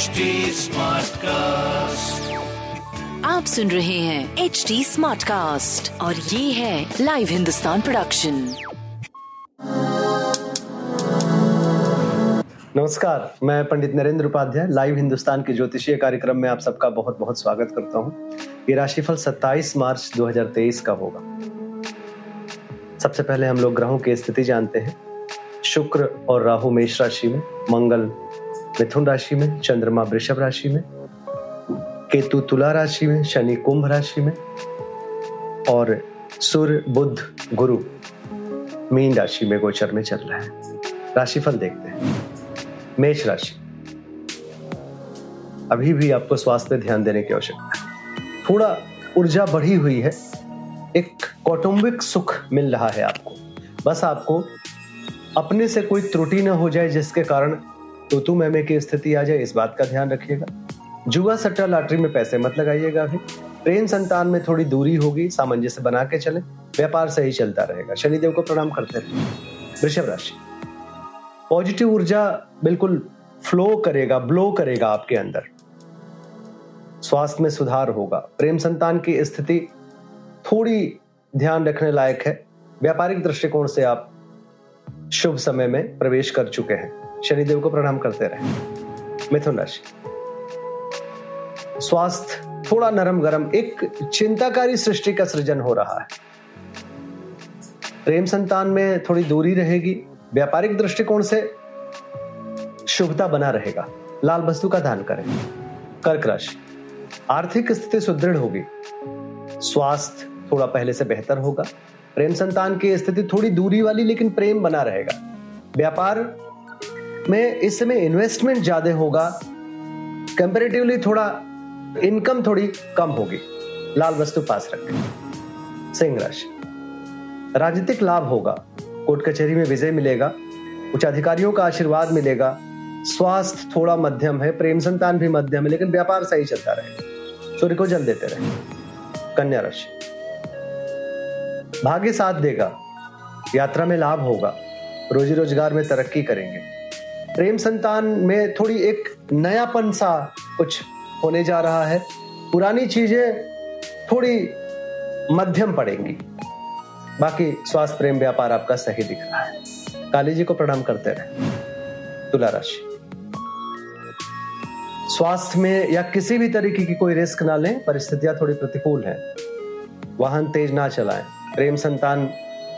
HD Smartcast. आप सुन रहे हैं एच डी स्मार्ट कास्ट और ये है लाइव हिंदुस्तान प्रोडक्शन नमस्कार मैं पंडित नरेंद्र उपाध्याय लाइव हिंदुस्तान के ज्योतिषीय कार्यक्रम में आप सबका बहुत बहुत स्वागत करता हूँ। ये राशिफल 27 मार्च 2023 का होगा। सबसे पहले हम लोग ग्रहों की स्थिति जानते हैं। शुक्र और राहु मेष राशि में मंगल मिथुन राशि में, चंद्रमा वृषभ राशि में, केतु तुला राशि में, शनि कुंभ राशि में, और सूर्य, बुध, गुरु मीन राशि में गोचर में चल रहा है। राशिफल देखते हैं। मेष राशि। अभी भी आपको स्वास्थ्य ध्यान देने की आवश्यकता है। थोड़ा ऊर्जा बढ़ी हुई है। एक कौटुंबिक सुख मिल रहा है आपको। बस आपको अपने से कोई त्रुटि न हो जाए, जिसके कारण तो तू मैमे की स्थिति आ जाए, इस बात का ध्यान रखिएगा। जुआ सट्टा लॉटरी में पैसे मत लगाइएगा अभी। प्रेम संतान में थोड़ी दूरी होगी, सामंजस्य बना के चले। व्यापार सही चलता रहेगा। शनिदेव को प्रणाम करते रहिए। वृषभ राशि। पॉजिटिव ऊर्जा बिल्कुल फ्लो करेगा ब्लो करेगा आपके अंदर। स्वास्थ्य में सुधार होगा। प्रेम संतान की स्थिति थोड़ी ध्यान रखने लायक है। व्यापारिक दृष्टिकोण से आप शुभ समय में प्रवेश कर चुके हैं। शनिदेव को प्रणाम करते रहे। मिथुन राशि स्वास्थ्य थोड़ा नरम गरम, एक चिंताकारी सृष्टि का सृजन हो रहा है। प्रेम संतान में थोड़ी दूरी रहेगी, व्यापारिक दृष्टिकोण से शुभता बना रहेगा। लाल वस्तु का दान करें। कर्क राशि। आर्थिक स्थिति सुदृढ़ होगी। स्वास्थ्य थोड़ा पहले से बेहतर होगा। प्रेम संतान की स्थिति थोड़ी दूरी वाली, लेकिन प्रेम बना रहेगा। व्यापार में इस समय इन्वेस्टमेंट ज़्यादा होगा। कंपेरेटिवली थोड़ा इनकम थोड़ी कम होगी। लाल वस्तु पास रखें। सिंह राशि। राजनीतिक लाभ होगा। कोर्ट कचहरी में विजय मिलेगा। उच्च अधिकारियों का आशीर्वाद मिलेगा। स्वास्थ्य थोड़ा मध्यम है। प्रेम संतान भी मध्यम है, लेकिन व्यापार सही चलता रहे। सूर्य को जल देते रहे। कन्या राशि। भाग्य साथ देगा। यात्रा में लाभ होगा। रोजी रोज़गार में तरक्की करेंगे। प्रेम संतान में थोड़ी एक नयापन सा कुछ होने जा रहा है। पुरानी चीज़ें थोड़ी मध्यम पड़ेंगी। बाकी स्वास्थ्य प्रेम व्यापार आपका सही दिख रहा है। काली जी को प्रणाम करते रहे। तुला राशि। स्वास्थ्य में या किसी भी तरीके की कोई रिस्क ना लें। परिस्थितियाँ थोड़ी प्रतिकूल हैं। वाहन तेज ना चलाएँ। प्रेम संतान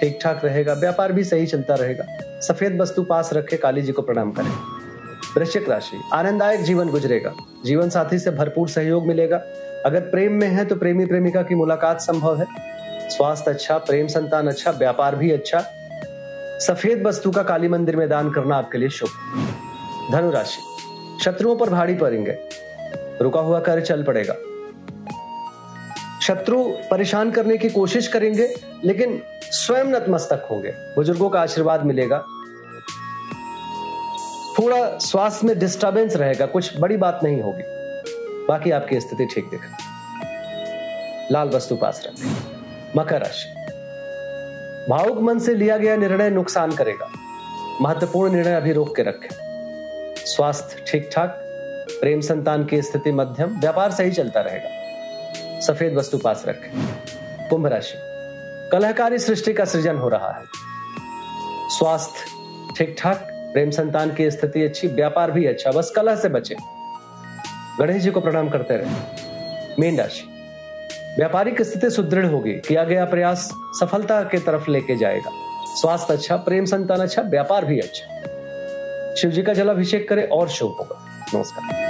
ठीक ठाक रहेगा, व्यापार भी सही चलता रहेगा। सफ़ेद वस्तु पास रखे काली जी को प्रणाम करें। वृश्चिक राशि, आनंददायक जीवन गुजरेगा। जीवन साथी से भरपूर सहयोग मिलेगा। अगर प्रेम में है तो प्रेमी प्रेमिका की मुलाकात संभव है। स्वास्थ्य अच्छा प्रेम संतान अच्छा व्यापार भी अच्छा। सफ़ेद वस्तु का काली मंदिर में दान करना आपके लिए शुभ। धनुराशि शत्रुओं पर भारी पड़ेंगे। रुका हुआ कार्य चल पड़ेगा। शत्रु परेशान करने की कोशिश करेंगे, लेकिन स्वयं नतमस्तक होंगे। बुज़ुर्गों का आशीर्वाद मिलेगा। थोड़ा स्वास्थ्य में डिस्टरबेंस रहेगा, कुछ बड़ी बात नहीं होगी। बाकी आपकी स्थिति ठीक दिख लाल वस्तु पास रखें मकर राशि। भावुक मन से लिया गया निर्णय नुकसान करेगा। महत्वपूर्ण निर्णय अभी रोक के रखें। स्वास्थ्य ठीक ठाक प्रेम संतान की स्थिति मध्यम, व्यापार सही चलता रहेगा। सफ़ेद वस्तु पास रखें। कुंभ राशि। कलहकारी सृष्टि का सृजन हो रहा है। स्वास्थ्य ठीक ठाक प्रेम संतान की स्थिति अच्छी, व्यापार भी अच्छा बस कलह से बचे। गणेश जी को प्रणाम करते रहे। मीन राशि। व्यापारिक स्थिति सुदृढ़ होगी, किया गया प्रयास सफलता के तरफ़ लेके जाएगा। स्वास्थ्य अच्छा प्रेम संतान अच्छा व्यापार भी अच्छा। शिव जी का जलाभिषेक करे, और शुभ होगा। नमस्कार।